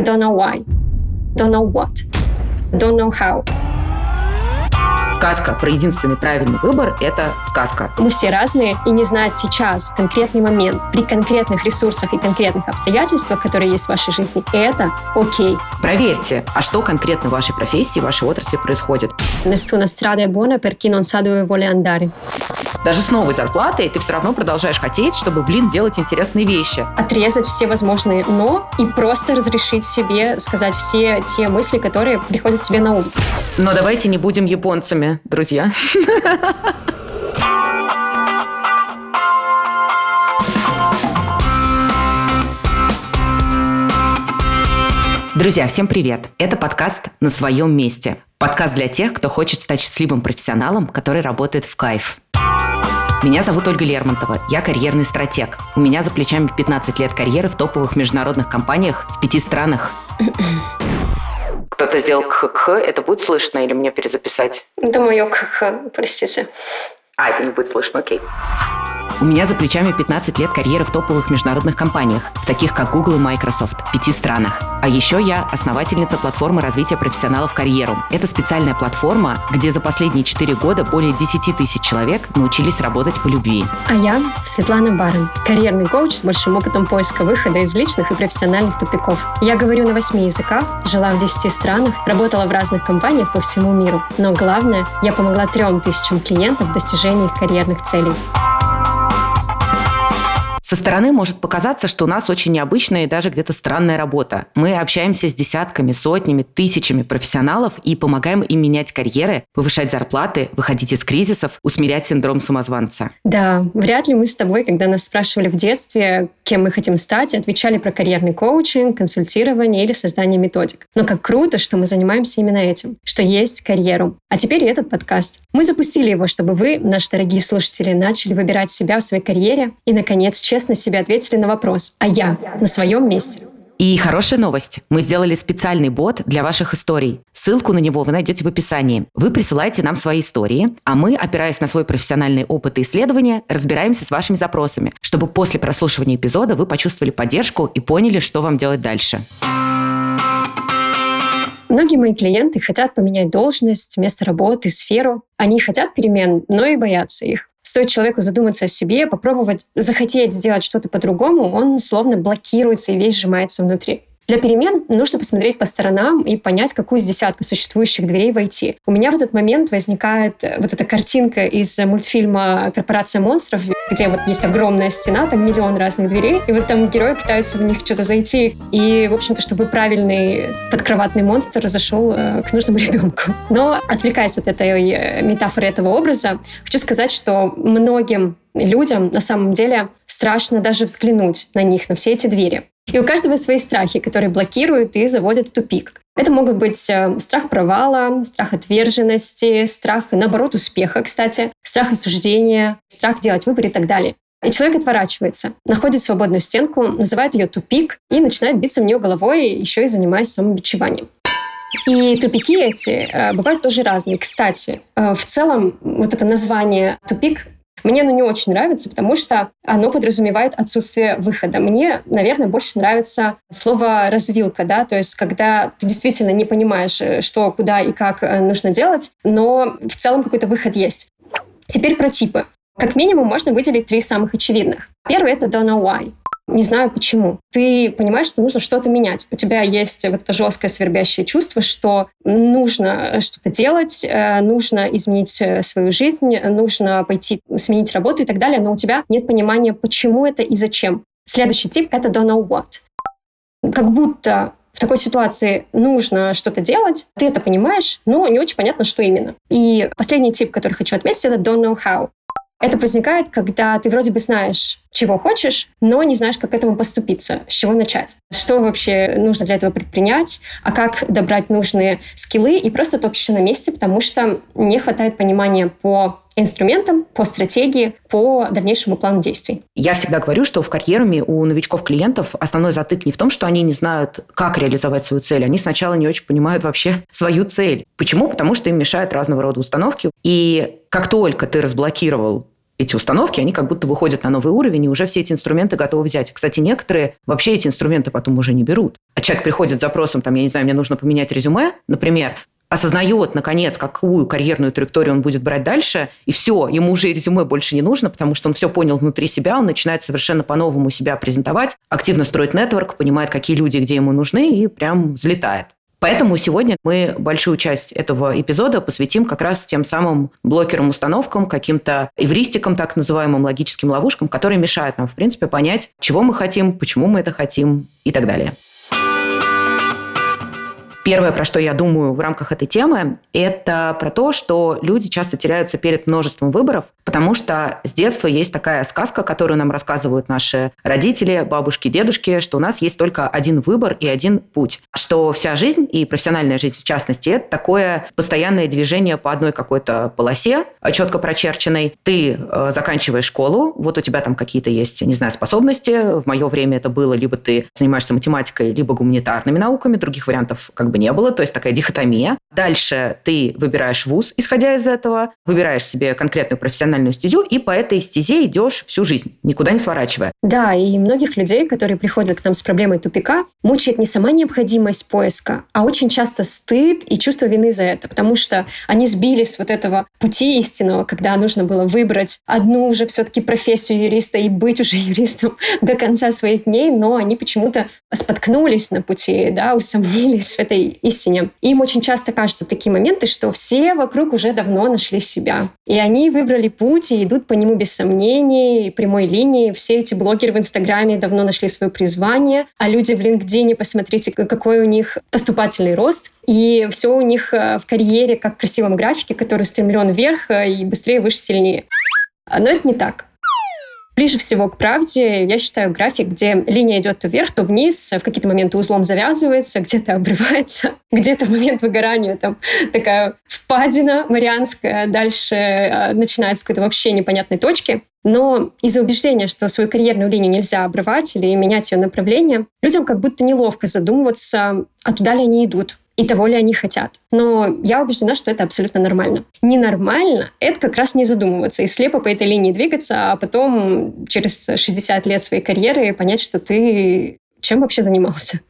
Don't know why. Don't know what. Don't know how. Сказка про единственный правильный выбор – это сказка. Мы все разные, и не знать сейчас, в конкретный момент, при конкретных ресурсах и конкретных обстоятельствах, которые есть в вашей жизни, это окей. Проверьте, а что конкретно в вашей профессии, в вашей отрасли происходит. Nessuna strada è buona per chi non sa dove vuole andare. Даже с новой зарплатой ты все равно продолжаешь хотеть, чтобы, блин, делать интересные вещи. Отрезать все возможные «но» и просто разрешить себе сказать все те мысли, которые приходят тебе на ум. Но давайте не будем японцами, друзья. Друзья, всем привет! Это подкаст «На своем месте». Подкаст для тех, кто хочет стать счастливым профессионалом, который работает в кайф. Меня зовут Ольга Лермонтова, я карьерный стратег. У меня за плечами 15 лет карьеры в топовых международных компаниях в пяти странах. Кто-то сделал кх это будет слышно или мне перезаписать? Это мое кх, простите. А, это не будет слышно, окей. У меня за плечами 15 лет карьеры в топовых международных компаниях, в таких как Google и Microsoft, в пяти странах. А еще я основательница платформы развития профессионалов карьеру. Это специальная платформа, где за последние 4 года более 10 тысяч человек научились работать по любви. А я Светлана Барон, карьерный коуч с большим опытом поиска выхода из личных и профессиональных тупиков. Я говорю на 8 языках, жила в 10 странах, работала в разных компаниях по всему миру. Но главное, я помогла трем тысячам клиентов в достижении их карьерных целей. Со стороны может показаться, что у нас очень необычная и даже где-то странная работа. Мы общаемся с десятками, сотнями, тысячами профессионалов и помогаем им менять карьеры, повышать зарплаты, выходить из кризисов, усмирять синдром самозванца. Да, вряд ли мы с тобой, когда нас спрашивали в детстве, кем мы хотим стать, отвечали про карьерный коучинг, консультирование или создание методик. Но как круто, что мы занимаемся именно этим, что есть карьеру. А теперь и этот подкаст. Мы запустили его, чтобы вы, наши дорогие слушатели, начали выбирать себя в своей карьере и, наконец, честно честно себе ответили на вопрос «А я на своем месте?» И хорошая новость. Мы сделали специальный бот для ваших историй. Ссылку на него вы найдете в описании. Вы присылаете нам свои истории, а мы, опираясь на свой профессиональный опыт и исследования, разбираемся с вашими запросами, чтобы после прослушивания эпизода вы почувствовали поддержку и поняли, что вам делать дальше. Многие мои клиенты хотят поменять должность, место работы, сферу. Они хотят перемен, но и боятся их. Стоит человеку задуматься о себе, попробовать захотеть сделать что-то по-другому, он словно блокируется и весь сжимается внутри. Для перемен нужно посмотреть по сторонам и понять, какую из десятка существующих дверей войти. У меня в этот момент возникает э, вот эта картинка из мультфильма «Корпорация монстров», где вот есть огромная стена, там миллион разных дверей, и вот там герои пытаются в них что-то зайти. И, в общем-то, чтобы правильный подкроватный монстр зашел э, к нужному ребенку. Но отвлекаясь от этой э, метафоры, этого образа, хочу сказать, что многим людям на самом деле страшно даже взглянуть на них, на все эти двери. И у каждого свои страхи, которые блокируют и заводят в тупик. Это могут быть э, страх провала, страх отверженности, страх, наоборот, успеха, кстати, страх осуждения, страх делать выбор и так далее. И человек отворачивается, находит свободную стенку, называет ее тупик и начинает биться в нее головой, еще и занимаясь самобичеванием. И тупики эти э, бывают тоже разные. Кстати, э, в целом вот это название тупик мне оно не очень нравится, потому что оно подразумевает отсутствие выхода. Мне, наверное, больше нравится слово «развилка», да, то есть когда ты действительно не понимаешь, э, что, куда и как э, нужно делать, но в целом какой-то выход есть. Теперь про типы. Как минимум можно выделить три самых очевидных. Первый — это don't know why не знаю почему. Ты понимаешь, что нужно что-то менять. У тебя есть вот это жесткое свербящее чувство, что нужно что-то делать, э, нужно изменить э, свою жизнь, нужно пойти сменить работу и так далее, но у тебя нет понимания, почему это и зачем. Следующий тип — это don't know what. Как будто в такой ситуации нужно что-то делать, ты это понимаешь, но не очень понятно, что именно. И последний тип, который хочу отметить, это don't know how. Это возникает, когда ты вроде бы знаешь, чего хочешь, но не знаешь, как к этому поступиться, с чего начать. Что вообще нужно для этого предпринять, а как добрать нужные скиллы, и просто топчешься на месте, потому что не хватает понимания по инструментам, по стратегии, по дальнейшему плану действий. Я всегда говорю, что в карьерами у новичков-клиентов основной затык не в том, что они не знают, как реализовать свою цель. Они сначала не очень понимают вообще свою цель. Почему? Потому что им мешают разного рода установки. И как только ты разблокировал эти установки, они как будто выходят на новый уровень, и уже все эти инструменты готовы взять. Кстати, некоторые вообще эти инструменты потом уже не берут. А человек приходит с запросом, там, я не знаю, мне нужно поменять резюме, например, осознает, наконец, какую карьерную траекторию он будет брать дальше, и все, ему уже резюме больше не нужно, потому что он все понял внутри себя, он начинает совершенно по-новому себя презентовать, активно строить нетворк, понимает, какие люди где ему нужны, и прям взлетает. Поэтому сегодня мы большую часть этого эпизода посвятим как раз тем самым блокерам-установкам, каким-то эвристикам, так называемым логическим ловушкам, которые мешают нам, в принципе, понять, чего мы хотим, почему мы это хотим и так далее. Первое, про что я думаю в рамках этой темы, это про то, что люди часто теряются перед множеством выборов, потому что с детства есть такая сказка, которую нам рассказывают наши родители, бабушки, дедушки, что у нас есть только один выбор и один путь. Что вся жизнь, и профессиональная жизнь в частности, это такое постоянное движение по одной какой-то полосе, четко прочерченной. Ты э, заканчиваешь школу, вот у тебя там какие-то есть, не знаю, способности. В мое время это было либо ты занимаешься математикой, либо гуманитарными науками, других вариантов как бы не было, то есть такая дихотомия. Дальше ты выбираешь вуз, исходя из этого, выбираешь себе конкретную профессиональную стезю, и по этой стезе идешь всю жизнь, никуда не сворачивая. Да, и многих людей, которые приходят к нам с проблемой тупика, мучает не сама необходимость поиска, а очень часто стыд и чувство вины за это, потому что они сбились с вот этого пути истинного, когда нужно было выбрать одну уже все-таки профессию юриста и быть уже юристом до конца своих дней, но они почему-то споткнулись на пути, да, усомнились в этой истине. Им очень часто кажутся такие моменты, что все вокруг уже давно нашли себя. И они выбрали путь и идут по нему без сомнений, прямой линии. Все эти блогеры в Инстаграме давно нашли свое призвание, а люди в LinkedIn, посмотрите, какой у них поступательный рост. И все у них э, в карьере, как в красивом графике, который стремлен вверх э, и быстрее, выше, сильнее. Но это не так. Ближе всего к правде, я считаю, график, где линия идет то вверх, то вниз, в какие-то моменты узлом завязывается, где-то обрывается, где-то в момент выгорания там такая впадина марианская, дальше э, начинается с какой-то вообще непонятной точки. Но из-за убеждения, что свою карьерную линию нельзя обрывать или менять ее направление, людям как будто неловко задумываться, а туда ли они идут, и того ли они хотят. Но я убеждена, что это абсолютно нормально. Ненормально — это как раз не задумываться и слепо по этой линии двигаться, а потом через 60 лет своей карьеры понять, что ты чем вообще занимался.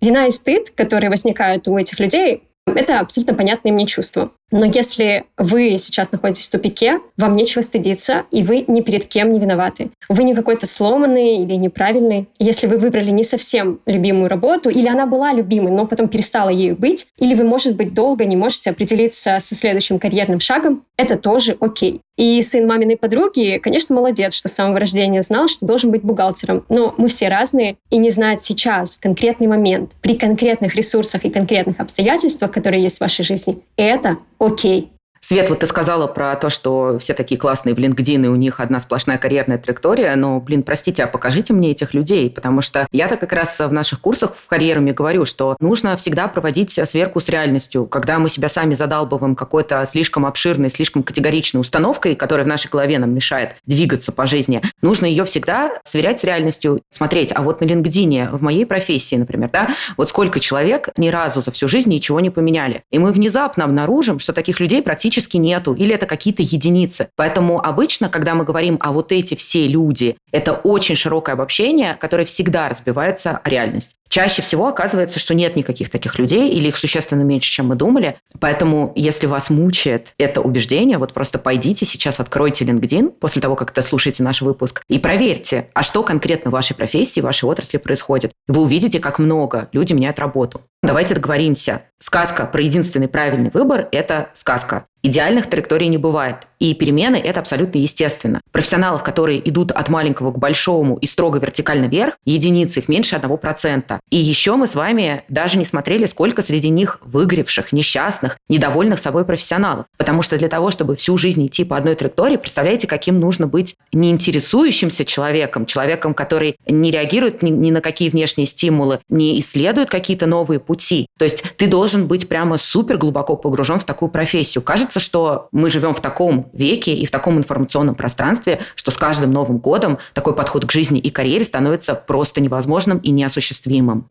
Вина и стыд, которые возникают у этих людей, это абсолютно понятные мне чувства. Но если вы сейчас находитесь в тупике, вам нечего стыдиться, и вы ни перед кем не виноваты. Вы не какой-то сломанный или неправильный. Если вы выбрали не совсем любимую работу, или она была любимой, но потом перестала ею быть, или вы, может быть, долго не можете определиться со следующим карьерным шагом, это тоже окей. И сын маминой подруги, конечно, молодец, что с самого рождения знал, что должен быть бухгалтером. Но мы все разные, и не знать сейчас, в конкретный момент, при конкретных ресурсах и конкретных обстоятельствах, которые есть в вашей жизни, это окей. Свет, вот ты сказала про то, что все такие классные в LinkedIn, и у них одна сплошная карьерная траектория, но, блин, простите, а покажите мне этих людей, потому что я-то как раз в наших курсах в карьерами говорю, что нужно всегда проводить сверку с реальностью. Когда мы себя сами задалбываем какой-то слишком обширной, слишком категоричной установкой, которая в нашей голове нам мешает двигаться по жизни, нужно ее всегда сверять с реальностью, смотреть, а вот на LinkedIn, в моей профессии, например, да, вот сколько человек ни разу за всю жизнь ничего не поменяли. И мы внезапно обнаружим, что таких людей практически практически нету, или это какие-то единицы. Поэтому обычно, когда мы говорим о вот эти все люди, это очень широкое обобщение, которое всегда разбивается о реальность. Чаще всего оказывается, что нет никаких таких людей, или их существенно меньше, чем мы думали. Поэтому, если вас мучает это убеждение, вот просто пойдите сейчас, откройте LinkedIn после того, как дослушаете наш выпуск, и проверьте, а что конкретно в вашей профессии, в вашей отрасли происходит. Вы увидите, как много люди меняют работу. Давайте договоримся. Сказка про единственный правильный выбор – это сказка. Идеальных траекторий не бывает. И перемены – это абсолютно естественно. Профессионалов, которые идут от маленького к большому и строго вертикально вверх, единицы, их меньше 1%. И еще мы с вами даже не смотрели, сколько среди них выгоревших, несчастных, недовольных собой профессионалов. Потому что для того, чтобы всю жизнь идти по одной траектории, представляете, каким нужно быть неинтересующимся человеком, человеком, который не реагирует ни, ни на какие внешние стимулы, не исследует какие-то новые пути. То есть ты должен быть прямо супер глубоко погружен в такую профессию. Кажется, что мы живем в таком веке и в таком информационном пространстве, что с каждым Новым годом такой подход к жизни и карьере становится просто невозможным и неосуществимым.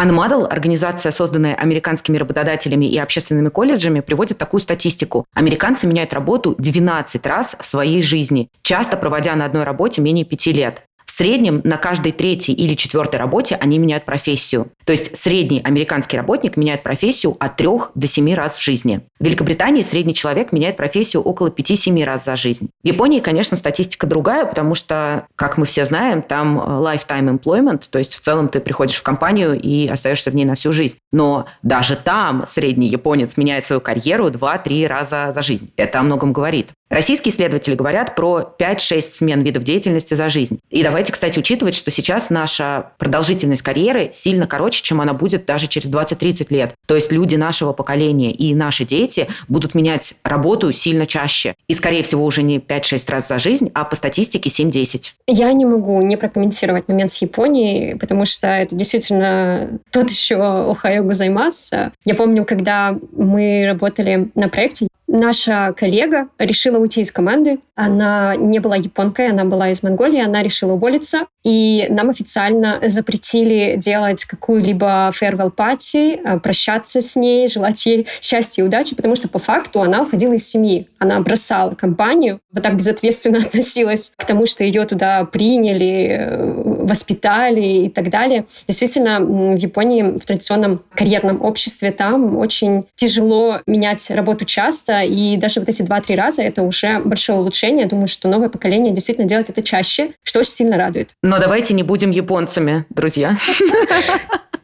Unmodel, организация, созданная американскими работодателями и общественными колледжами, приводит такую статистику. Американцы меняют работу 12 раз в своей жизни, часто проводя на одной работе менее пяти лет. Среднем на каждой третьей или четвертой работе они меняют профессию. То есть средний американский работник меняет профессию от 3 до 7 раз в жизни. В Великобритании средний человек меняет профессию около 5-7 раз за жизнь. В Японии, конечно, статистика другая, потому что, как мы все знаем, там lifetime employment, то есть в целом ты приходишь в компанию и остаешься в ней на всю жизнь. Но даже там средний японец меняет свою карьеру 2-3 раза за жизнь. Это о многом говорит. Российские исследователи говорят про 5-6 смен видов деятельности за жизнь. И давайте, кстати, учитывать, что сейчас наша продолжительность карьеры сильно короче, чем она будет даже через 20-30 лет. То есть люди нашего поколения и наши дети будут менять работу сильно чаще. И, скорее всего, уже не 5-6 раз за жизнь, а по статистике 7-10. Я не могу не прокомментировать момент с Японией, потому что это действительно тот еще Охайогу займаться. Я помню, когда мы работали на проекте, наша коллега решила уйти из команды. Она не была японкой, она была из Монголии, она решила уволиться. И нам официально запретили делать какую-либо farewell party, э, прощаться с ней, желать ей счастья и удачи, потому что по факту она уходила из семьи. Она бросала компанию, вот так безответственно относилась к тому, что ее туда приняли, э, воспитали и так далее. Действительно, в Японии, в традиционном карьерном обществе, там очень тяжело менять работу часто, и даже вот эти два-три раза это уже большое улучшение. Я думаю, что новое поколение действительно делает это чаще, что очень сильно радует. Но давайте не будем японцами, друзья.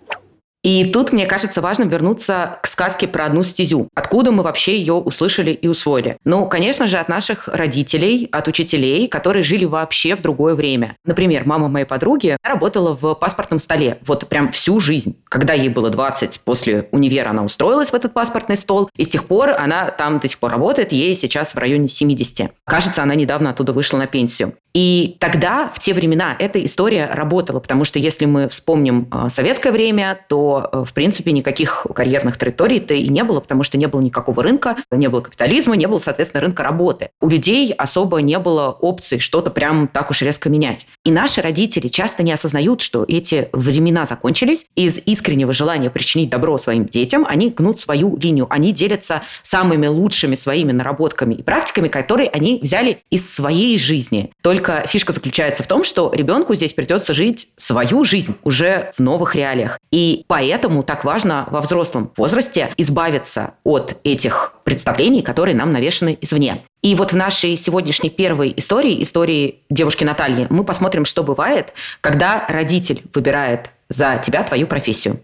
И тут, мне кажется, важно вернуться к сказке про одну стезю. Откуда мы вообще ее услышали и усвоили? Ну, конечно же, от наших родителей, от учителей, которые жили вообще в другое время. Например, мама моей подруги работала в паспортном столе вот прям всю жизнь. Когда ей было 20, после универа она устроилась в этот паспортный стол, и с тех пор она там до сих пор работает, ей сейчас в районе 70. Кажется, она недавно оттуда вышла на пенсию. И тогда, в те времена, эта история работала, потому что если мы вспомним э, советское время, то, э, в принципе, никаких карьерных траекторий-то и не было, потому что не было никакого рынка, не было капитализма, не было, соответственно, рынка работы. У людей особо не было опций что-то прям так уж резко менять. И наши родители часто не осознают, что эти времена закончились, из искреннего желания причинить добро своим детям они гнут свою линию, они делятся самыми лучшими своими наработками и практиками, которые они взяли из своей жизни. Только фишка заключается в том, что ребенку здесь придется жить свою жизнь уже в новых реалиях. И поэтому так важно во взрослом возрасте избавиться от этих представлений, которые нам навешаны извне. И вот в нашей сегодняшней первой истории, истории девушки Натальи, мы посмотрим, что бывает, когда родитель выбирает за тебя твою профессию.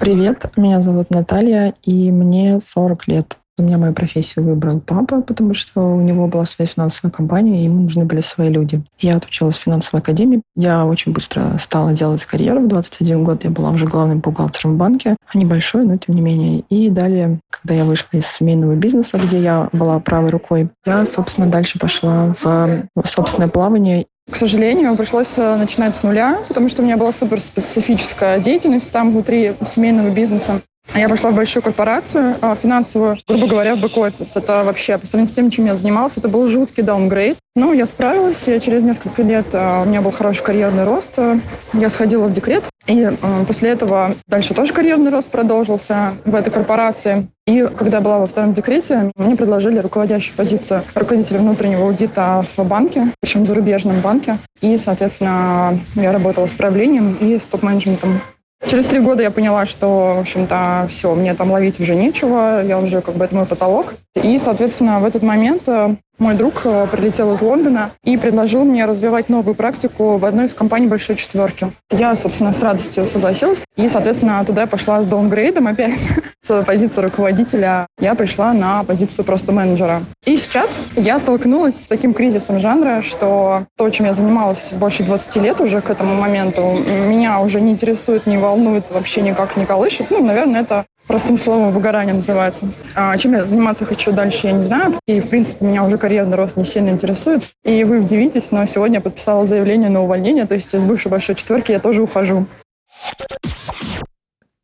Привет, меня зовут Наталья, и мне 40 лет. У меня мою профессию выбрал папа, потому что у него была своя финансовая компания, и ему нужны были свои люди. Я отучилась в финансовой академии. Я очень быстро стала делать карьеру. В 21 год я была уже главным бухгалтером в банке. Небольшой, но тем не менее. И далее, когда я вышла из семейного бизнеса, где я была правой рукой, я, собственно, дальше пошла в собственное плавание к сожалению, пришлось э, начинать с нуля, потому что у меня была супер специфическая деятельность там внутри семейного бизнеса. Я пошла в большую корпорацию а, финансовую, грубо говоря, в бэк-офис. Это вообще, по сравнению с тем, чем я занималась, это был жуткий даунгрейд. Но я справилась, и через несколько лет а, у меня был хороший карьерный рост. Я сходила в декрет, и а, после этого дальше тоже карьерный рост продолжился в этой корпорации. И когда я была во втором декрете, мне предложили руководящую позицию руководителя внутреннего аудита в банке, причем в зарубежном банке. И, соответственно, я работала с правлением и с топ-менеджментом Через три года я поняла, что, в общем-то, все, мне там ловить уже нечего, я уже как бы это мой потолок. И, соответственно, в этот момент э, мой друг э, прилетел из Лондона и предложил мне развивать новую практику в одной из компаний большой четверки. Я, собственно, с радостью согласилась. И, соответственно, туда я пошла с даунгрейдом опять с позиции руководителя. Я пришла на позицию просто менеджера. И сейчас я столкнулась с таким кризисом жанра, что то, чем я занималась больше 20 лет уже к этому моменту, меня уже не интересует, не волнует, вообще никак не колышет. Ну, наверное, это Простым словом, выгорание называется. А чем я заниматься хочу дальше, я не знаю. И, в принципе, меня уже карьерный рост не сильно интересует. И вы удивитесь, но сегодня я подписала заявление на увольнение, то есть из бывшей большой четверки я тоже ухожу.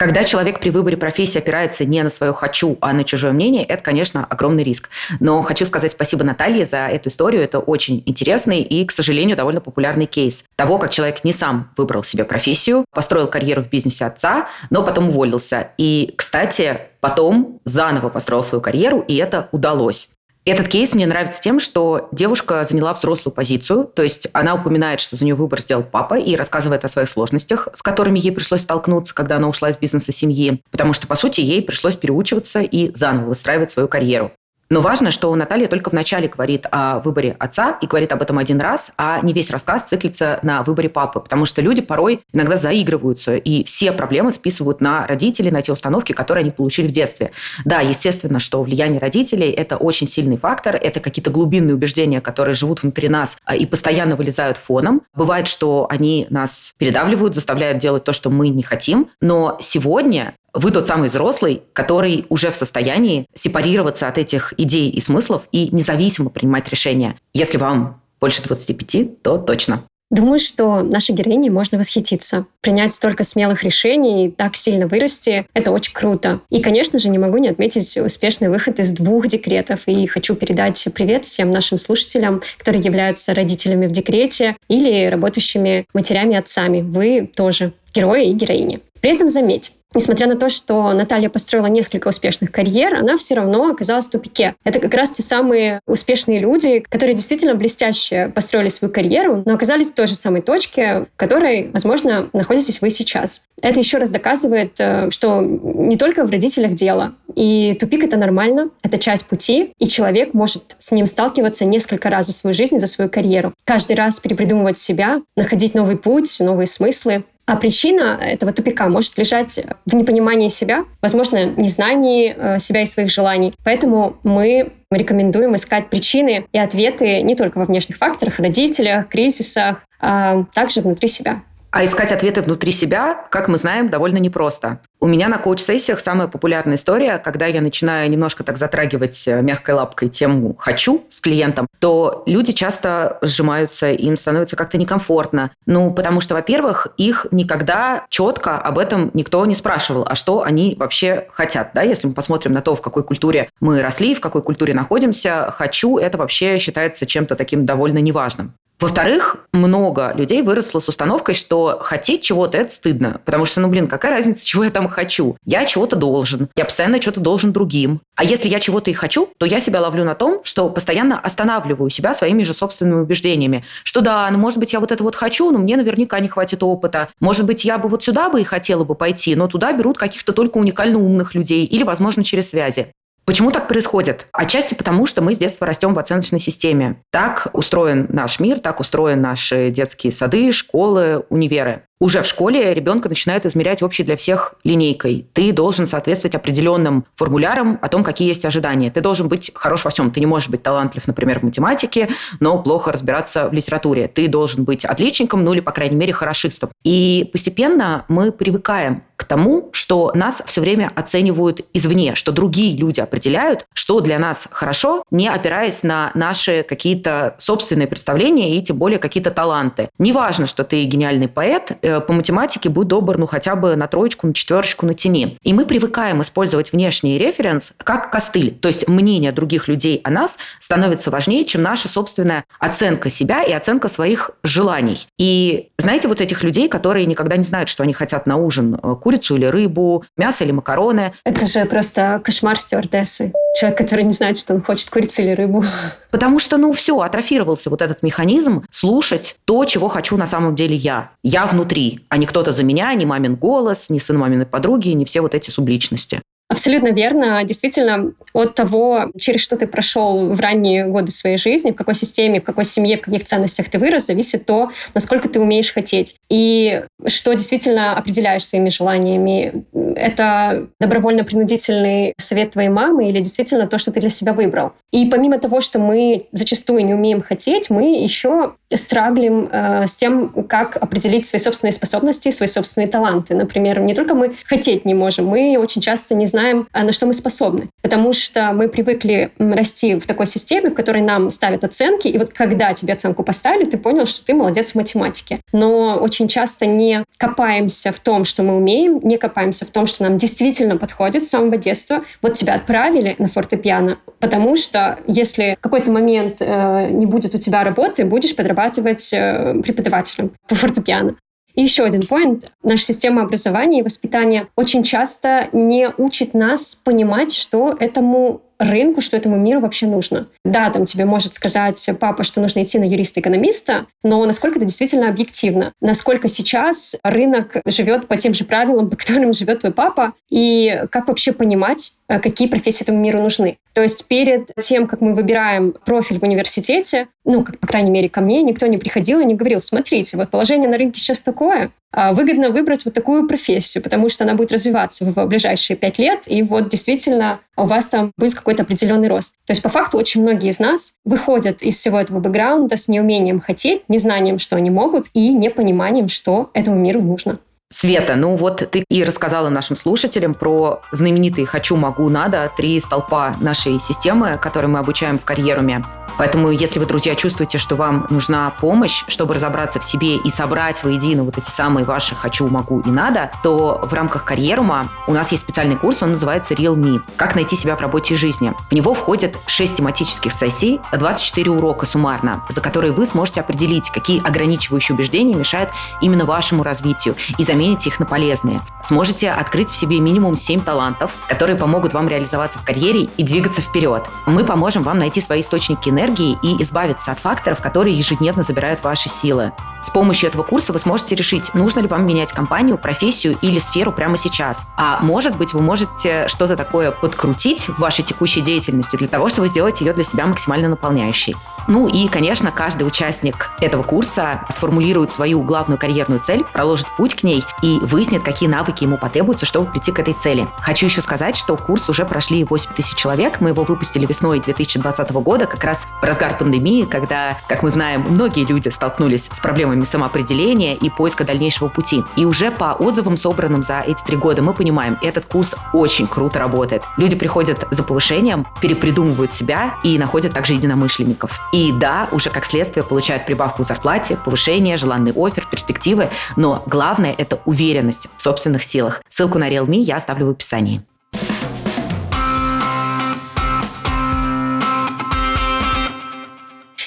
Когда человек при выборе профессии опирается не на свое «хочу», а на чужое мнение, это, конечно, огромный риск. Но хочу сказать спасибо Наталье за эту историю. Это очень интересный и, к сожалению, довольно популярный кейс того, как человек не сам выбрал себе профессию, построил карьеру в бизнесе отца, но потом уволился. И, кстати, потом заново построил свою карьеру, и это удалось. Этот кейс мне нравится тем, что девушка заняла взрослую позицию, то есть она упоминает, что за нее выбор сделал папа и рассказывает о своих сложностях, с которыми ей пришлось столкнуться, когда она ушла из бизнеса семьи, потому что, по сути, ей пришлось переучиваться и заново выстраивать свою карьеру. Но важно, что Наталья только в начале говорит о выборе отца и говорит об этом один раз, а не весь рассказ циклится на выборе папы, потому что люди порой иногда заигрываются и все проблемы списывают на родителей, на те установки, которые они получили в детстве. Да, естественно, что влияние родителей – это очень сильный фактор, это какие-то глубинные убеждения, которые живут внутри нас а, и постоянно вылезают фоном. Бывает, что они нас передавливают, заставляют делать то, что мы не хотим, но сегодня вы тот самый взрослый, который уже в состоянии сепарироваться от этих идей и смыслов и независимо принимать решения. Если вам больше 25, то точно. Думаю, что нашей героине можно восхититься. Принять столько смелых решений, так сильно вырасти — это очень круто. И, конечно же, не могу не отметить успешный выход из двух декретов. И хочу передать привет всем нашим слушателям, которые являются родителями в декрете или работающими матерями и отцами. Вы тоже герои и героини. При этом заметь, Несмотря на то, что Наталья построила несколько успешных карьер, она все равно оказалась в тупике. Это как раз те самые успешные люди, которые действительно блестяще построили свою карьеру, но оказались в той же самой точке, в которой, возможно, находитесь вы сейчас. Это еще раз доказывает, э, что не только в родителях дело. И тупик — это нормально, это часть пути, и человек может с ним сталкиваться несколько раз за свою жизнь, за свою карьеру. Каждый раз перепридумывать себя, находить новый путь, новые смыслы. А причина этого тупика может лежать в непонимании себя, возможно, незнании э, себя и своих желаний. Поэтому мы рекомендуем искать причины и ответы не только во внешних факторах, родителях, кризисах, а также внутри себя. А искать ответы внутри себя, как мы знаем, довольно непросто. У меня на коуч-сессиях самая популярная история, когда я начинаю немножко так затрагивать э, мягкой лапкой тему «хочу» с клиентом, то люди часто сжимаются, им становится как-то некомфортно. Ну, потому что, во-первых, их никогда четко об этом никто не спрашивал, а что они вообще хотят. Да? Если мы посмотрим на то, в какой культуре мы росли, в какой культуре находимся, «хочу» — это вообще считается чем-то таким довольно неважным. Во-вторых, много людей выросло с установкой, что хотеть чего-то – это стыдно. Потому что, ну, блин, какая разница, чего я там хочу? Я чего-то должен. Я постоянно что-то должен другим. А если я чего-то и хочу, то я себя ловлю на том, что постоянно останавливаю себя своими же собственными убеждениями. Что да, ну, может быть, я вот это вот хочу, но мне наверняка не хватит опыта. Может быть, я бы вот сюда бы и хотела бы пойти, но туда берут каких-то только уникально умных людей или, возможно, через связи. Почему так происходит? Отчасти потому, что мы с детства растем в оценочной системе. Так устроен наш мир, так устроены наши детские сады, школы, универы уже в школе ребенка начинают измерять общей для всех линейкой. Ты должен соответствовать определенным формулярам о том, какие есть ожидания. Ты должен быть хорош во всем. Ты не можешь быть талантлив, например, в математике, но плохо разбираться в литературе. Ты должен быть отличником, ну или, по крайней мере, хорошистом. И постепенно мы привыкаем к тому, что нас все время оценивают извне, что другие люди определяют, что для нас хорошо, не опираясь на наши какие-то собственные представления и тем более какие-то таланты. Неважно, что ты гениальный поэт, э, по математике будь добр, ну хотя бы на троечку, на четверочку натяни. И мы привыкаем использовать внешний референс как костыль. То есть мнение других людей о нас становится важнее, чем наша собственная оценка себя и оценка своих желаний. И знаете, вот этих людей, которые никогда не знают, что они хотят на ужин, э, курицу или рыбу, мясо или макароны. Это же просто кошмар стюардессы. Человек, который не знает, что он хочет курицу или рыбу. Потому что, ну, все, атрофировался вот этот механизм слушать то, чего хочу на самом деле я. Я внутри, а не кто-то за меня, не мамин голос, не сын маминой подруги, не все вот эти субличности. Абсолютно верно. Действительно, от того, через что ты прошел в ранние годы своей жизни, в какой системе, в какой семье, в каких ценностях ты вырос, зависит то, насколько ты умеешь хотеть. И что действительно определяешь своими желаниями. Это добровольно-принудительный совет твоей мамы или действительно то, что ты для себя выбрал. И помимо того, что мы зачастую не умеем хотеть, мы еще страглим э, с тем, как определить свои собственные способности, свои собственные таланты. Например, не только мы хотеть не можем, мы очень часто не знаем, знаем, а, на что мы способны. Потому что мы привыкли расти в такой системе, в которой нам ставят оценки, и вот когда тебе оценку поставили, ты понял, что ты молодец в математике. Но очень часто не копаемся в том, что мы умеем, не копаемся в том, что нам действительно подходит с самого детства. Вот тебя отправили на фортепиано, потому что если в какой-то момент э, не будет у тебя работы, будешь подрабатывать э, преподавателем по фортепиано. И еще один поинт. Наша система образования и воспитания очень часто не учит нас понимать, что этому рынку, что этому миру вообще нужно. Да, там тебе может сказать папа, что нужно идти на юриста-экономиста, но насколько это действительно объективно? Насколько сейчас рынок живет по тем же правилам, по которым живет твой папа? И как вообще понимать, э, какие профессии этому миру нужны? То есть перед тем, как мы выбираем профиль в университете, ну, как, по крайней мере, ко мне никто не приходил и не говорил, смотрите, вот положение на рынке сейчас такое, а выгодно выбрать вот такую профессию, потому что она будет развиваться в ближайшие пять лет, и вот действительно у вас там будет какой-то определенный рост. То есть по факту очень многие из нас выходят из всего этого бэкграунда с неумением хотеть, незнанием, что они могут, и непониманием, что этому миру нужно. Света, ну вот ты и рассказала нашим слушателям про знаменитые «хочу, могу, надо» три столпа нашей системы, которые мы обучаем в карьеруме. Поэтому, если вы, друзья, чувствуете, что вам нужна помощь, чтобы разобраться в себе и собрать воедино вот эти самые ваши «хочу, могу и надо», то в рамках карьерума у нас есть специальный курс, он называется Real Me. Как найти себя в работе и жизни. В него входят 6 тематических сессий, 24 урока суммарно, за которые вы сможете определить, какие ограничивающие убеждения мешают именно вашему развитию и заметить замените их на полезные. Сможете открыть в себе минимум 7 талантов, которые помогут вам реализоваться в карьере и двигаться вперед. Мы поможем вам найти свои источники энергии и избавиться от факторов, которые ежедневно забирают ваши силы. С помощью этого курса вы сможете решить, нужно ли вам менять компанию, профессию или сферу прямо сейчас. А может быть, вы можете что-то такое подкрутить в вашей текущей деятельности для того, чтобы сделать ее для себя максимально наполняющей. Ну и, конечно, каждый участник этого курса сформулирует свою главную карьерную цель, проложит путь к ней и выяснит, какие навыки ему потребуются, чтобы прийти к этой цели. Хочу еще сказать, что курс уже прошли 8 тысяч человек. Мы его выпустили весной 2020 года, как раз в разгар пандемии, когда, как мы знаем, многие люди столкнулись с проблемами самоопределения и поиска дальнейшего пути. И уже по отзывам, собранным за эти три года, мы понимаем, этот курс очень круто работает. Люди приходят за повышением, перепридумывают себя и находят также единомышленников. И да, уже как следствие получают прибавку к зарплате, повышение, желанный офер, перспективы, но главное – это уверенность в собственных силах. Ссылку на Realme я оставлю в описании.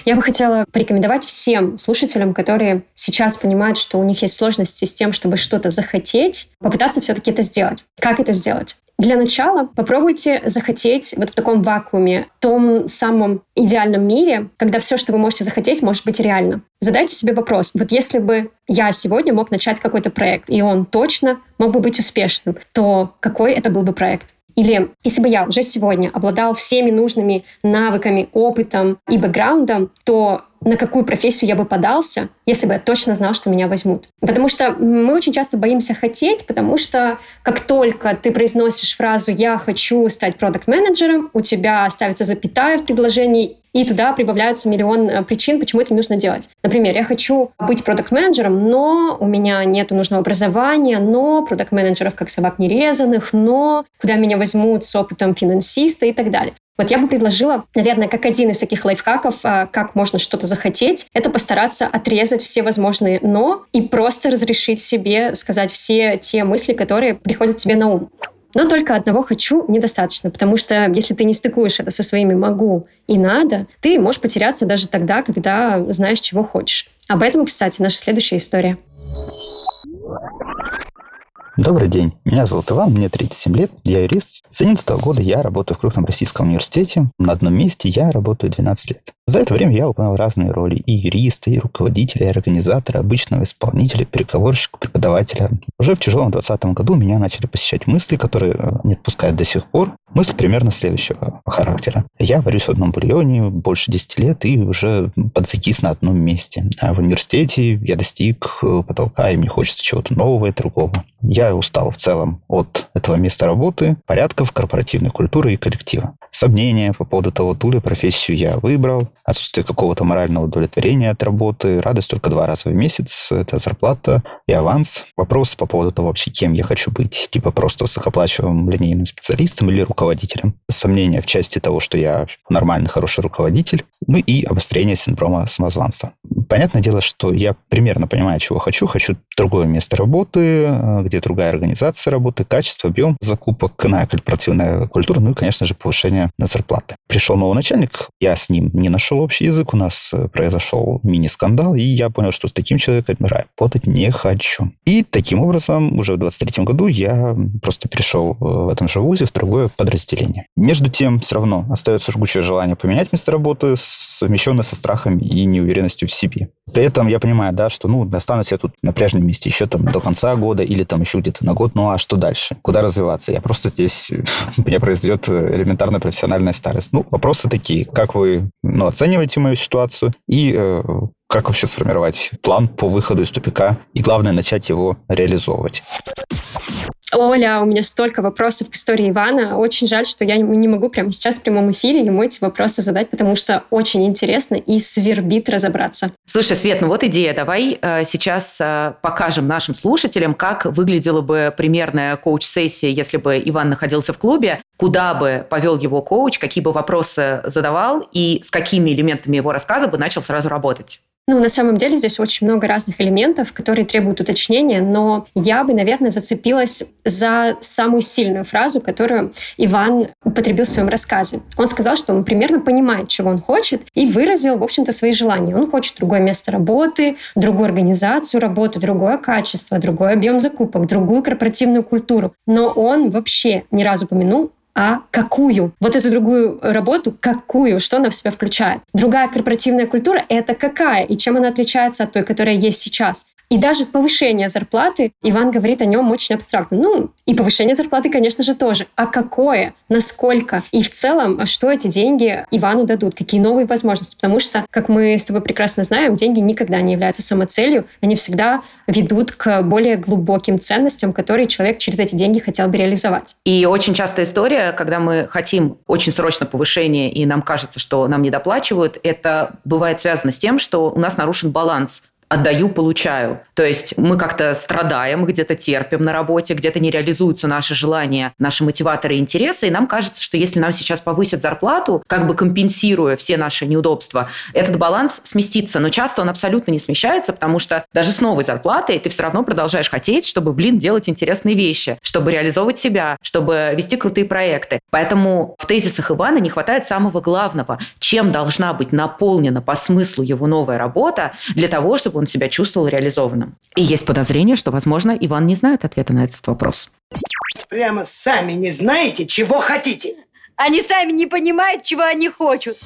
Я бы хотела порекомендовать всем слушателям, которые сейчас понимают, что у них есть сложности с тем, чтобы что-то захотеть, попытаться все-таки это сделать. Как это сделать? Для начала попробуйте захотеть вот в таком вакууме, том самом идеальном мире, когда все, что вы можете захотеть, может быть реально. Задайте себе вопрос, вот если бы я сегодня мог начать какой-то проект, и он точно мог бы быть успешным, то какой это был бы проект? Или если бы я уже сегодня обладал всеми нужными навыками, опытом и бэкграундом, то на какую профессию я бы подался, если бы я точно знал, что меня возьмут. Потому что мы очень часто боимся хотеть, потому что как только ты произносишь фразу «я хочу стать продукт-менеджером», у тебя ставится запятая в предложении, и туда прибавляются миллион э, причин, почему это нужно делать. Например, я хочу быть продукт-менеджером, но у меня нет нужного образования, но продукт-менеджеров как собак нерезанных, но куда меня возьмут с опытом финансиста и так далее. Вот я бы предложила, наверное, как один из таких лайфхаков, а, как можно что-то захотеть, это постараться отрезать все возможные «но» и просто разрешить себе сказать все те мысли, которые приходят тебе на ум. Но только одного «хочу» недостаточно, потому что если ты не стыкуешь это со своими «могу» и «надо», ты можешь потеряться даже тогда, когда знаешь, чего хочешь. Об этом, кстати, наша следующая история. Добрый день. Меня зовут Иван, мне 37 лет, я юрист. С 2011 года я работаю в крупном российском университете. На одном месте я работаю 12 лет. За это время я выполнял разные роли и юриста, и руководителя, и организатора, обычного исполнителя, переговорщика, преподавателя. Уже в тяжелом 2020 году меня начали посещать мысли, которые э, не отпускают до сих пор. Мысль примерно следующего характера. Я варюсь в одном бульоне больше 10 лет и уже подзакис на одном месте. А в университете я достиг э, потолка, и мне хочется чего-то нового и другого. Я устал в целом от этого места работы, порядков, корпоративной культуры и коллектива. Сомнения по поводу того, ту ли профессию я выбрал, отсутствие какого-то морального удовлетворения от работы, радость только два раза в месяц, это зарплата и аванс. Вопрос по поводу того вообще, кем я хочу быть, типа просто высокоплачиваемым линейным специалистом или руководителем. Сомнения в части того, что я нормальный, хороший руководитель, ну и обострение синдрома самозванства. Понятное дело, что я примерно понимаю, чего хочу. Хочу другое место работы, где другая организация работы, качество, объем закупок, иная корпоративная культура, ну и, конечно же, повышение на зарплаты. Пришел новый начальник, я с ним не нашел нашел общий язык, у нас э, произошел мини-скандал, и я понял, что с таким человеком работать не хочу. И таким образом уже в 23 году я просто перешел э, в этом же вузе в другое подразделение. Между тем, все равно остается жгучее желание поменять место работы, совмещенное со страхом и неуверенностью в себе. При этом я понимаю, да, что, ну, останусь я тут на прежнем месте еще там до конца года или там еще где-то на год, ну, а что дальше? Куда развиваться? Я просто здесь, меня произойдет элементарная профессиональная старость. Ну, вопросы такие, как вы, ну, оцениваете мою ситуацию и э, как вообще сформировать план по выходу из тупика и, главное, начать его реализовывать. Оля, у меня столько вопросов к истории Ивана. Очень жаль, что я не могу прямо сейчас в прямом эфире ему эти вопросы задать, потому что очень интересно и свербит разобраться. Слушай, Свет, ну вот идея. Давай э, сейчас э, покажем нашим слушателям, как выглядела бы примерная коуч-сессия, если бы Иван находился в клубе, куда бы повел его коуч, какие бы вопросы задавал и с какими элементами его рассказа бы начал сразу работать. Ну, на самом деле здесь очень много разных элементов, которые требуют уточнения, но я бы, наверное, зацепилась за самую сильную фразу, которую Иван употребил в своем рассказе. Он сказал, что он примерно понимает, чего он хочет, и выразил, в общем-то, свои желания. Он хочет другое место работы, другую организацию работы, другое качество, другой объем закупок, другую корпоративную культуру. Но он вообще ни разу упомянул а какую? Вот эту другую работу, какую? Что она в себя включает? Другая корпоративная культура — это какая? И чем она отличается от той, которая есть сейчас? И даже повышение зарплаты, Иван говорит о нем очень абстрактно. Ну, и повышение зарплаты, конечно же, тоже. А какое? Насколько? И в целом, а что эти деньги Ивану дадут? Какие новые возможности? Потому что, как мы с тобой прекрасно знаем, деньги никогда не являются самоцелью. Они всегда ведут к более глубоким ценностям, которые человек через эти деньги хотел бы реализовать. И очень частая история, когда мы хотим очень срочно повышения, и нам кажется, что нам не доплачивают, это бывает связано с тем, что у нас нарушен баланс отдаю, получаю. То есть мы как-то страдаем, где-то терпим на работе, где-то не реализуются наши желания, наши мотиваторы и интересы, и нам кажется, что если нам сейчас повысят зарплату, как бы компенсируя все наши неудобства, этот баланс сместится. Но часто он абсолютно не смещается, потому что даже с новой зарплатой ты все равно продолжаешь хотеть, чтобы, блин, делать интересные вещи, чтобы реализовывать себя, чтобы вести крутые проекты. Поэтому в тезисах Ивана не хватает самого главного, чем должна быть наполнена по смыслу его новая работа для того, чтобы он себя чувствовал реализованным. И есть подозрение, что, возможно, Иван не знает ответа на этот вопрос. Прямо сами не знаете, чего хотите. Они сами не понимают, чего они хотят.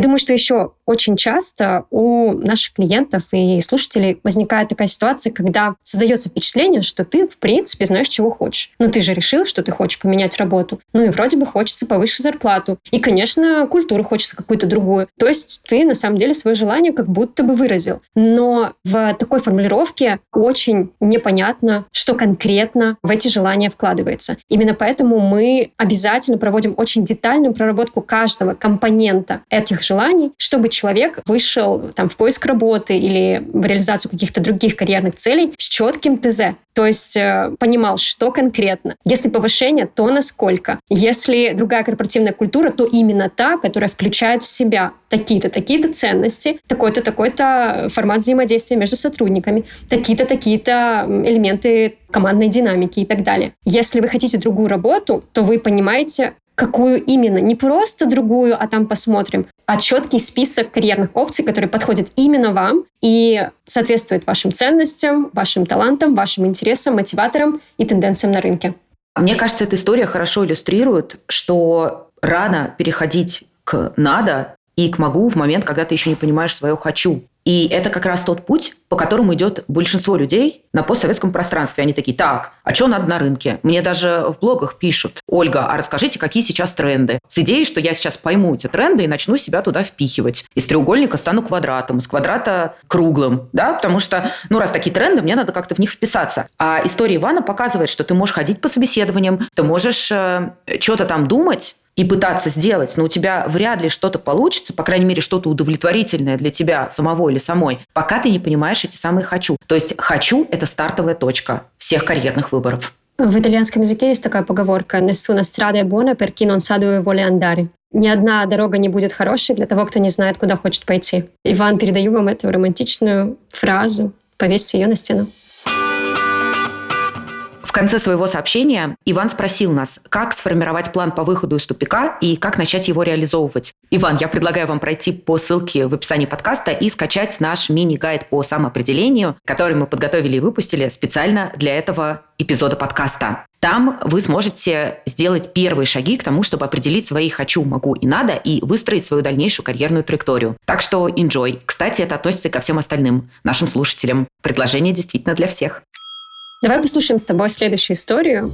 Я думаю, что еще очень часто у наших клиентов и слушателей возникает такая ситуация, когда создается впечатление, что ты, в принципе, знаешь, чего хочешь. Но ты же решил, что ты хочешь поменять работу. Ну и вроде бы хочется повыше зарплату. И, конечно, культуру хочется какую-то другую. То есть ты, на самом деле, свое желание как будто бы выразил. Но в такой формулировке очень непонятно, что конкретно в эти желания вкладывается. Именно поэтому мы обязательно проводим очень детальную проработку каждого компонента этих желаний, чтобы человек вышел там, в поиск работы или в реализацию каких-то других карьерных целей с четким ТЗ. То есть э, понимал, что конкретно. Если повышение, то насколько. Если другая корпоративная культура, то именно та, которая включает в себя такие-то, такие-то ценности, такой-то, такой-то формат взаимодействия между сотрудниками, такие-то, такие-то элементы командной динамики и так далее. Если вы хотите другую работу, то вы понимаете, какую именно. Не просто другую, а там посмотрим, а четкий список карьерных опций, которые подходят именно вам и соответствуют вашим ценностям, вашим талантам, вашим интересам, мотиваторам и тенденциям на рынке. Мне кажется, эта история хорошо иллюстрирует, что рано переходить к «надо» и к «могу» в момент, когда ты еще не понимаешь свое «хочу». И это как раз тот путь, по которому идет большинство людей на постсоветском пространстве. Они такие, так, а что надо на рынке? Мне даже в блогах пишут, Ольга, а расскажите, какие сейчас тренды? С идеей, что я сейчас пойму эти тренды и начну себя туда впихивать. Из треугольника стану квадратом, из квадрата круглым, да, потому что, ну, раз такие тренды, мне надо как-то в них вписаться. А история Ивана показывает, что ты можешь ходить по собеседованиям, ты можешь э, что-то там думать, и пытаться сделать, но у тебя вряд ли что-то получится, по крайней мере, что-то удовлетворительное для тебя самого или самой, пока ты не понимаешь эти самые «хочу». То есть «хочу» – это стартовая точка всех карьерных выборов. В итальянском языке есть такая поговорка «Nessuna strada è buona per chi non sa dove vuole andare». Ни одна дорога не будет хорошей для того, кто не знает, куда хочет пойти. Иван, передаю вам эту романтичную фразу. Повесьте ее на стену. В конце своего сообщения Иван спросил нас, как сформировать план по выходу из тупика и как начать его реализовывать. Иван, я предлагаю вам пройти по ссылке в описании подкаста и скачать наш мини-гайд по самоопределению, который мы подготовили и выпустили специально для этого эпизода подкаста. Там вы сможете сделать первые шаги к тому, чтобы определить свои «хочу», «могу» и «надо» и выстроить свою дальнейшую карьерную траекторию. Так что enjoy. Кстати, это относится ко всем остальным нашим слушателям. Предложение действительно для всех. Давай послушаем с тобой следующую историю.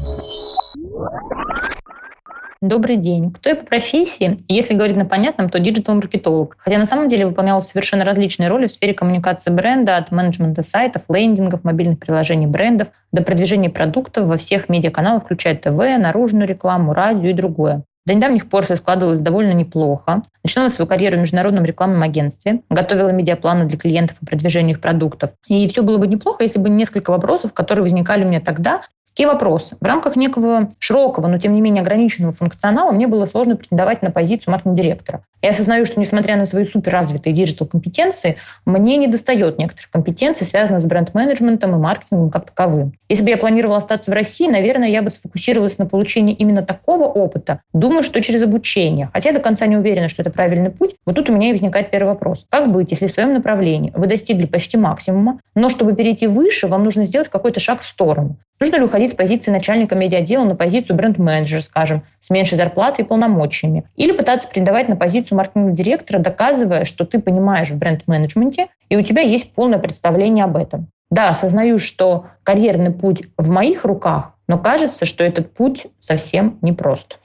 Добрый день. Кто я по профессии? Если говорить на понятном, то диджитал-маркетолог. Хотя на самом деле выполнял совершенно различные роли в сфере коммуникации бренда, от менеджмента сайтов, лендингов, мобильных приложений брендов до продвижения продуктов во всех медиаканалах, включая ТВ, наружную рекламу, радио и другое. До недавних пор все складывалось довольно неплохо. Начинала свою карьеру в международном рекламном агентстве, готовила медиапланы для клиентов по продвижению их продуктов. И все было бы неплохо, если бы несколько вопросов, которые возникали у меня тогда, Какие вопросы? В рамках некого широкого, но тем не менее ограниченного функционала мне было сложно претендовать на позицию маркетинг-директора. Я осознаю, что несмотря на свои суперразвитые digital-компетенции, мне не достает некоторых компетенций, связанных с бренд-менеджментом и маркетингом как таковым. Если бы я планировала остаться в России, наверное, я бы сфокусировалась на получении именно такого опыта. Думаю, что через обучение. Хотя до конца не уверена, что это правильный путь. Вот тут у меня и возникает первый вопрос. Как быть, если в своем направлении вы достигли почти максимума, но чтобы перейти выше, вам нужно сделать какой-то шаг в сторону? Нужно ли уходить с позиции начальника медиаотдела на позицию бренд-менеджера, скажем, с меньшей зарплатой и полномочиями? Или пытаться претендовать на позицию маркетинг-директора, доказывая, что ты понимаешь в бренд-менеджменте, и у тебя есть полное представление об этом? Да, осознаю, что карьерный путь в моих руках, но кажется, что этот путь совсем непрост.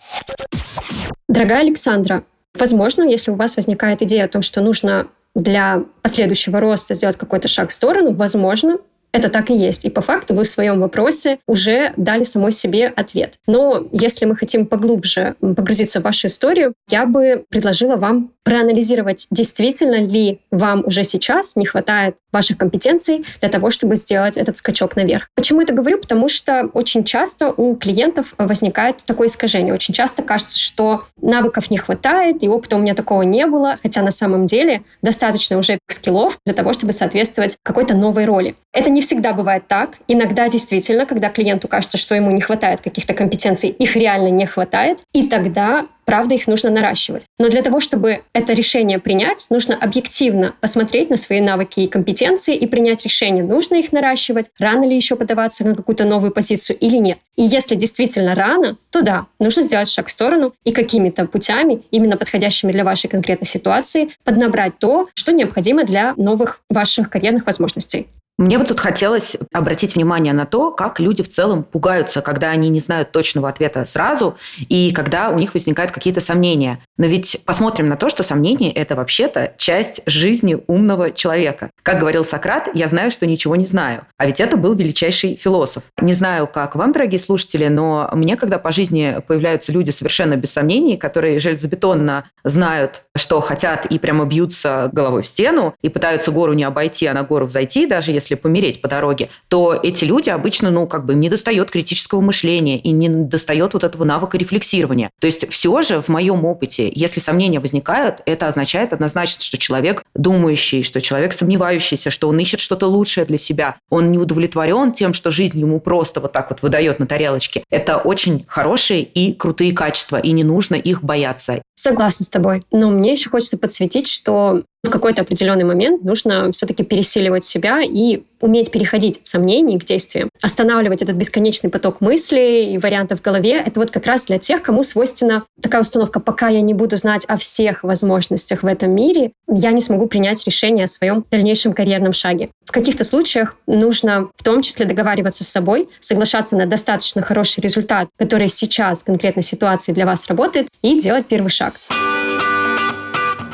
Дорогая Александра, возможно, если у вас возникает идея о том, что нужно для последующего роста сделать какой-то шаг в сторону, возможно, это так и есть. И по факту вы в своем вопросе уже дали самой себе ответ. Но если мы хотим поглубже погрузиться в вашу историю, я бы предложила вам проанализировать, действительно ли вам уже сейчас не хватает ваших компетенций для того, чтобы сделать этот скачок наверх. Почему это говорю? Потому что очень часто у клиентов возникает такое искажение. Очень часто кажется, что навыков не хватает, и опыта у меня такого не было, хотя на самом деле достаточно уже скиллов для того, чтобы соответствовать какой-то новой роли. Это не всегда бывает так. Иногда действительно, когда клиенту кажется, что ему не хватает каких-то компетенций, их реально не хватает, и тогда правда, их нужно наращивать. Но для того, чтобы это решение принять, нужно объективно посмотреть на свои навыки и компетенции и принять решение, нужно их наращивать, рано ли еще подаваться на какую-то новую позицию или нет. И если действительно рано, то да, нужно сделать шаг в сторону и какими-то путями, именно подходящими для вашей конкретной ситуации, поднабрать то, что необходимо для новых ваших карьерных возможностей. Мне бы тут хотелось обратить внимание на то, как люди в целом пугаются, когда они не знают точного ответа сразу и когда у них возникают какие-то сомнения. Но ведь посмотрим на то, что сомнения – это вообще-то часть жизни умного человека. Как говорил Сократ, я знаю, что ничего не знаю. А ведь это был величайший философ. Не знаю, как вам, дорогие слушатели, но мне, когда по жизни появляются люди совершенно без сомнений, которые железобетонно знают, что хотят и прямо бьются головой в стену и пытаются гору не обойти, а на гору взойти, даже если если помереть по дороге, то эти люди обычно, ну, как бы не достает критического мышления и не достает вот этого навыка рефлексирования. То есть все же в моем опыте, если сомнения возникают, это означает однозначно, что человек думающий, что человек сомневающийся, что он ищет что-то лучшее для себя, он не удовлетворен тем, что жизнь ему просто вот так вот выдает на тарелочке. Это очень хорошие и крутые качества, и не нужно их бояться. Согласна с тобой. Но мне еще хочется подсветить, что в какой-то определенный момент нужно все-таки пересиливать себя и уметь переходить от сомнений к действиям. Останавливать этот бесконечный поток мыслей и вариантов в голове — это вот как раз для тех, кому свойственна такая установка «пока я не буду знать о всех возможностях в этом мире, я не смогу принять решение о своем дальнейшем карьерном шаге». В каких-то случаях нужно в том числе договариваться с собой, соглашаться на достаточно хороший результат, который сейчас в конкретной ситуации для вас работает, и делать первый шаг.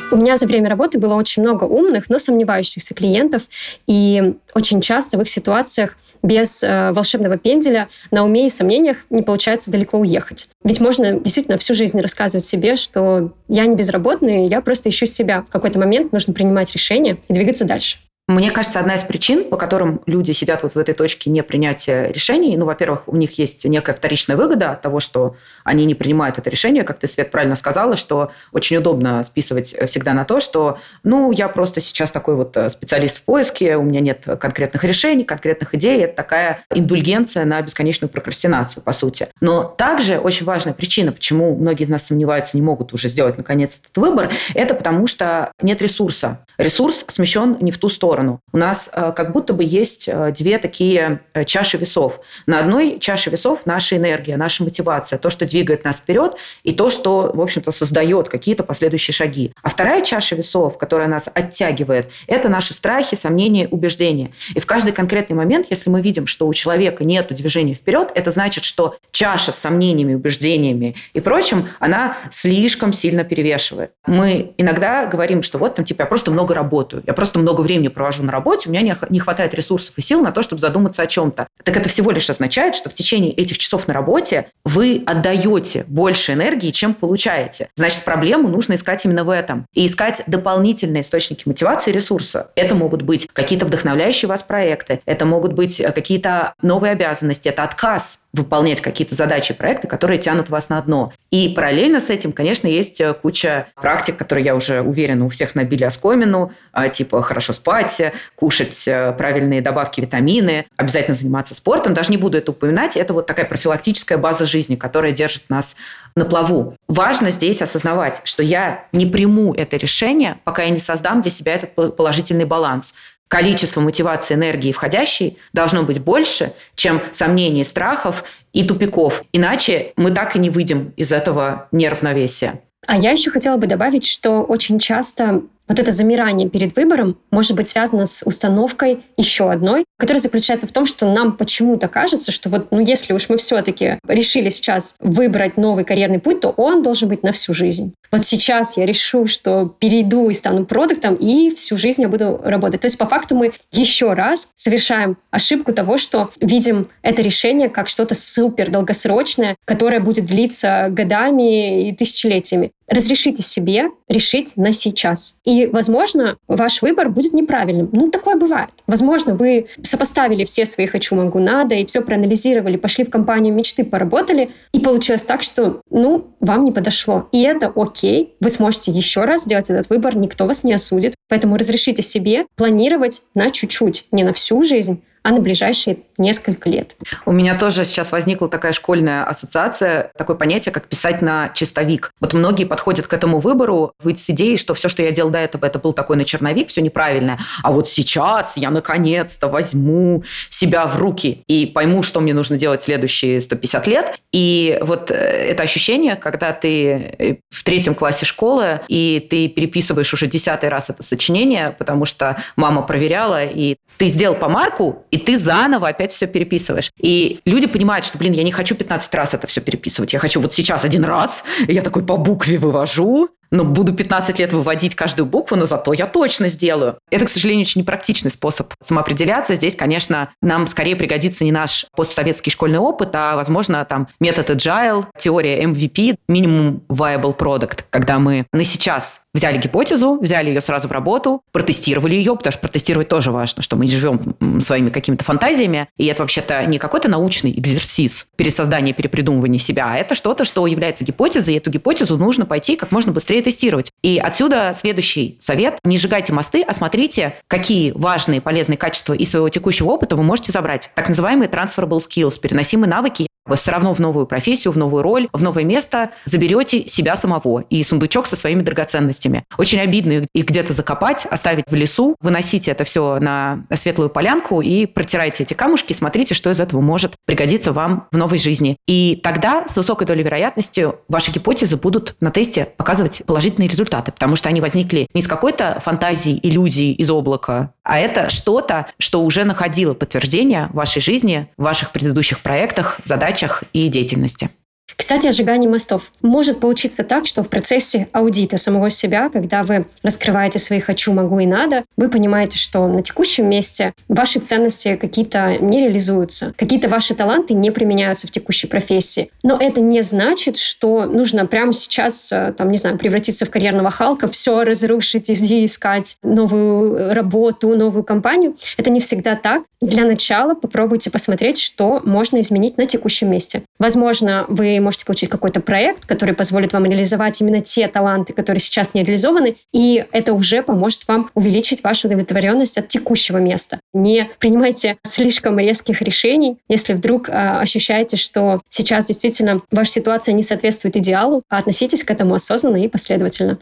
У меня за время работы было очень много умных, но сомневающихся клиентов, и очень часто в их ситуациях без э, волшебного пенделя на уме и сомнениях не получается далеко уехать. Ведь можно действительно всю жизнь рассказывать себе, что я не безработный, я просто ищу себя. В какой-то момент нужно принимать решение и двигаться дальше. Мне кажется, одна из причин, по которым люди сидят вот в этой точке непринятия решений, ну, во-первых, у них есть некая вторичная выгода от того, что они не принимают это решение, как ты, Свет, правильно сказала, что очень удобно списывать всегда на то, что, ну, я просто сейчас такой вот э, специалист в поиске, у меня нет конкретных решений, конкретных идей, это такая индульгенция на бесконечную прокрастинацию, по сути. Но также очень важная причина, почему многие из нас сомневаются, не могут уже сделать, наконец, этот выбор, это потому что нет ресурса. Ресурс смещен не в ту сторону сторону. У нас э, как будто бы есть э, две такие э, чаши весов. На одной чаше весов наша энергия, наша мотивация, то, что двигает нас вперед, и то, что, в общем-то, создает какие-то последующие шаги. А вторая чаша весов, которая нас оттягивает, это наши страхи, сомнения, убеждения. И в каждый конкретный момент, если мы видим, что у человека нет движения вперед, это значит, что чаша с сомнениями, убеждениями и прочим, она слишком сильно перевешивает. Мы иногда говорим, что вот там, типа, я просто много работаю, я просто много времени провожу провожу на работе, у меня не хватает ресурсов и сил на то, чтобы задуматься о чем-то. Так это всего лишь означает, что в течение этих часов на работе вы отдаете больше энергии, чем получаете. Значит, проблему нужно искать именно в этом. И искать дополнительные источники мотивации и ресурса. Это могут быть какие-то вдохновляющие вас проекты, это могут быть э, какие-то новые обязанности, это отказ выполнять какие-то задачи, проекты, которые тянут вас на дно. И параллельно с этим, конечно, есть э, куча практик, которые, я уже уверена, у всех набили оскомину, а, типа хорошо спать, кушать э, правильные добавки, витамины, обязательно заниматься спортом. Даже не буду это упоминать. Это вот такая профилактическая база жизни, которая держит нас на плаву. Важно здесь осознавать, что я не приму это решение, пока я не создам для себя этот положительный баланс количество мотивации энергии входящей должно быть больше, чем сомнений, страхов и тупиков. Иначе мы так и не выйдем из этого неравновесия. А я еще хотела бы добавить, что очень часто вот это замирание перед выбором может быть связано с установкой еще одной, которая заключается в том, что нам почему-то кажется, что вот, ну, если уж мы все-таки решили сейчас выбрать новый карьерный путь, то он должен быть на всю жизнь. Вот сейчас я решу, что перейду и стану продуктом, и всю жизнь я буду работать. То есть, по факту, мы еще раз совершаем ошибку того, что видим это решение как что-то супер долгосрочное, которое будет длиться годами и тысячелетиями. Разрешите себе решить на сейчас. И, возможно, ваш выбор будет неправильным. Ну, такое бывает. Возможно, вы сопоставили все свои «хочу, могу, надо» и все проанализировали, пошли в компанию мечты, поработали, и получилось так, что, ну, вам не подошло. И это окей. Вы сможете еще раз сделать этот выбор, никто вас не осудит. Поэтому разрешите себе планировать на чуть-чуть, не на всю жизнь, а на ближайшие несколько лет. У меня тоже сейчас возникла такая школьная ассоциация, такое понятие, как писать на чистовик. Вот многие подходят к этому выбору выйти с идеей, что все, что я делал до этого, это был такой на черновик, все неправильное. А вот сейчас я наконец-то возьму себя в руки и пойму, что мне нужно делать следующие 150 лет. И вот э, это ощущение, когда ты э, в третьем классе школы, и ты переписываешь уже десятый раз это сочинение, потому что мама проверяла, и ты сделал помарку, и ты заново опять все переписываешь. И люди понимают, что, блин, я не хочу 15 раз это все переписывать. Я хочу вот сейчас один раз, и я такой по букве вывожу, но буду 15 лет выводить каждую букву, но зато я точно сделаю. Это, к сожалению, очень непрактичный способ самоопределяться. Здесь, конечно, нам скорее пригодится не наш постсоветский школьный опыт, а, возможно, там метод agile, теория MVP, minimum viable product, когда мы на сейчас взяли гипотезу, взяли ее сразу в работу, протестировали ее, потому что протестировать тоже важно, что мы не живем своими какими-то фантазиями, и это вообще-то не какой-то научный экзерсис пересоздания, перепридумывания себя, а это что-то, что является гипотезой, и эту гипотезу нужно пойти как можно быстрее быстрее тестировать. И отсюда следующий совет. Не сжигайте мосты, а смотрите, какие важные полезные качества из своего текущего опыта вы можете забрать. Так называемые transferable skills, переносимые навыки вы все равно в новую профессию, в новую роль, в новое место заберете себя самого и сундучок со своими драгоценностями. Очень обидно их где-то закопать, оставить в лесу, выносите это все на светлую полянку и протирайте эти камушки, смотрите, что из этого может пригодиться вам в новой жизни. И тогда с высокой долей вероятности ваши гипотезы будут на тесте показывать положительные результаты, потому что они возникли не из какой-то фантазии, иллюзии из облака, а это что-то, что уже находило подтверждение в вашей жизни, в ваших предыдущих проектах, задачах и деятельности. Кстати, о сжигании мостов. Может получиться так, что в процессе аудита самого себя, когда вы раскрываете свои «хочу», «могу» и «надо», вы понимаете, что на текущем месте ваши ценности какие-то не реализуются, какие-то ваши таланты не применяются в текущей профессии. Но это не значит, что нужно прямо сейчас, э, там, не знаю, превратиться в карьерного Халка, все разрушить и искать новую работу, новую компанию. Это не всегда так. Для начала попробуйте посмотреть, что можно изменить на текущем месте. Возможно, вы можете получить какой-то проект, который позволит вам реализовать именно те таланты, которые сейчас не реализованы, и это уже поможет вам увеличить вашу удовлетворенность от текущего места. Не принимайте слишком резких решений, если вдруг э, ощущаете, что сейчас действительно ваша ситуация не соответствует идеалу, а относитесь к этому осознанно и последовательно.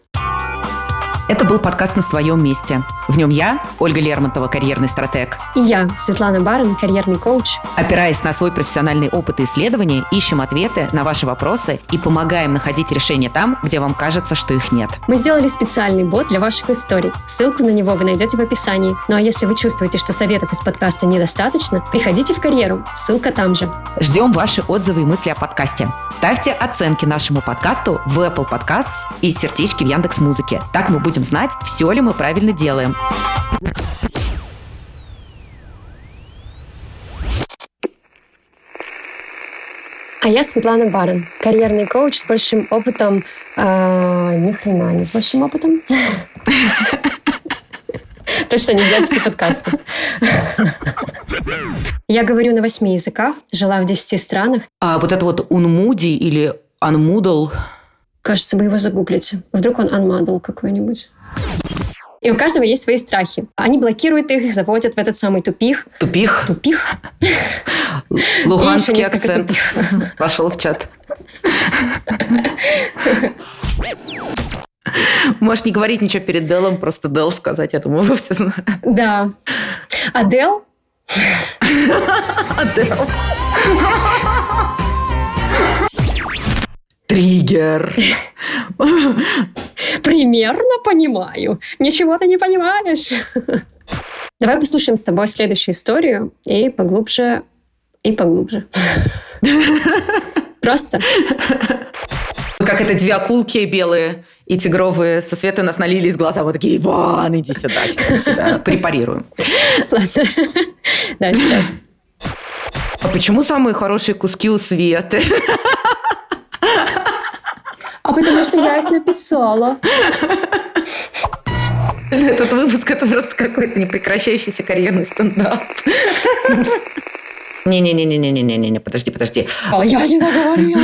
Это был подкаст «На своем месте». В нем я, Ольга Лермонтова, карьерный стратег. И я, Светлана Барин, карьерный коуч. Опираясь на свой профессиональный опыт и исследования, ищем ответы на ваши вопросы и помогаем находить решения там, где вам кажется, что их нет. Мы сделали специальный бот для ваших историй. Ссылку на него вы найдете в описании. Ну а если вы чувствуете, что советов из подкаста недостаточно, приходите в карьеру. Ссылка там же. Ждем ваши отзывы и мысли о подкасте. Ставьте оценки нашему подкасту в Apple Podcasts и сердечки в Яндекс Музыке. Так мы будем знать, все ли мы правильно делаем. А я Светлана Барин, карьерный коуч с большим опытом. Э, ни хрена не с большим опытом. Точно не записи подкаста. Я говорю на восьми языках, жила в десяти странах. А вот это вот Унмуди или Unmoodle? Кажется, вы его загуглите. Вдруг он Unmodel какой-нибудь. И у каждого есть свои страхи. Они блокируют их, заводят в этот самый тупик. Тупик? Тупик. Луганский акцент вошел в чат. Можешь не говорить ничего перед Делом, просто Дел сказать, я думаю, вы все знают. Да. А Дел? Адел. Триггер. Примерно понимаю. Ничего ты не понимаешь. Давай послушаем с тобой следующую историю и поглубже, и поглубже. Просто. Как это две акулки белые и тигровые со света нас налились глаза. Вот такие, Иван, иди сюда, сейчас мы тебя препарируем. Ладно. Да, сейчас. А почему самые хорошие куски у Светы? А потому что я их написала. Этот выпуск это просто какой-то непрекращающийся карьерный стендап. Не-не-не-не-не-не-не-не, подожди, подожди. А я не договорила.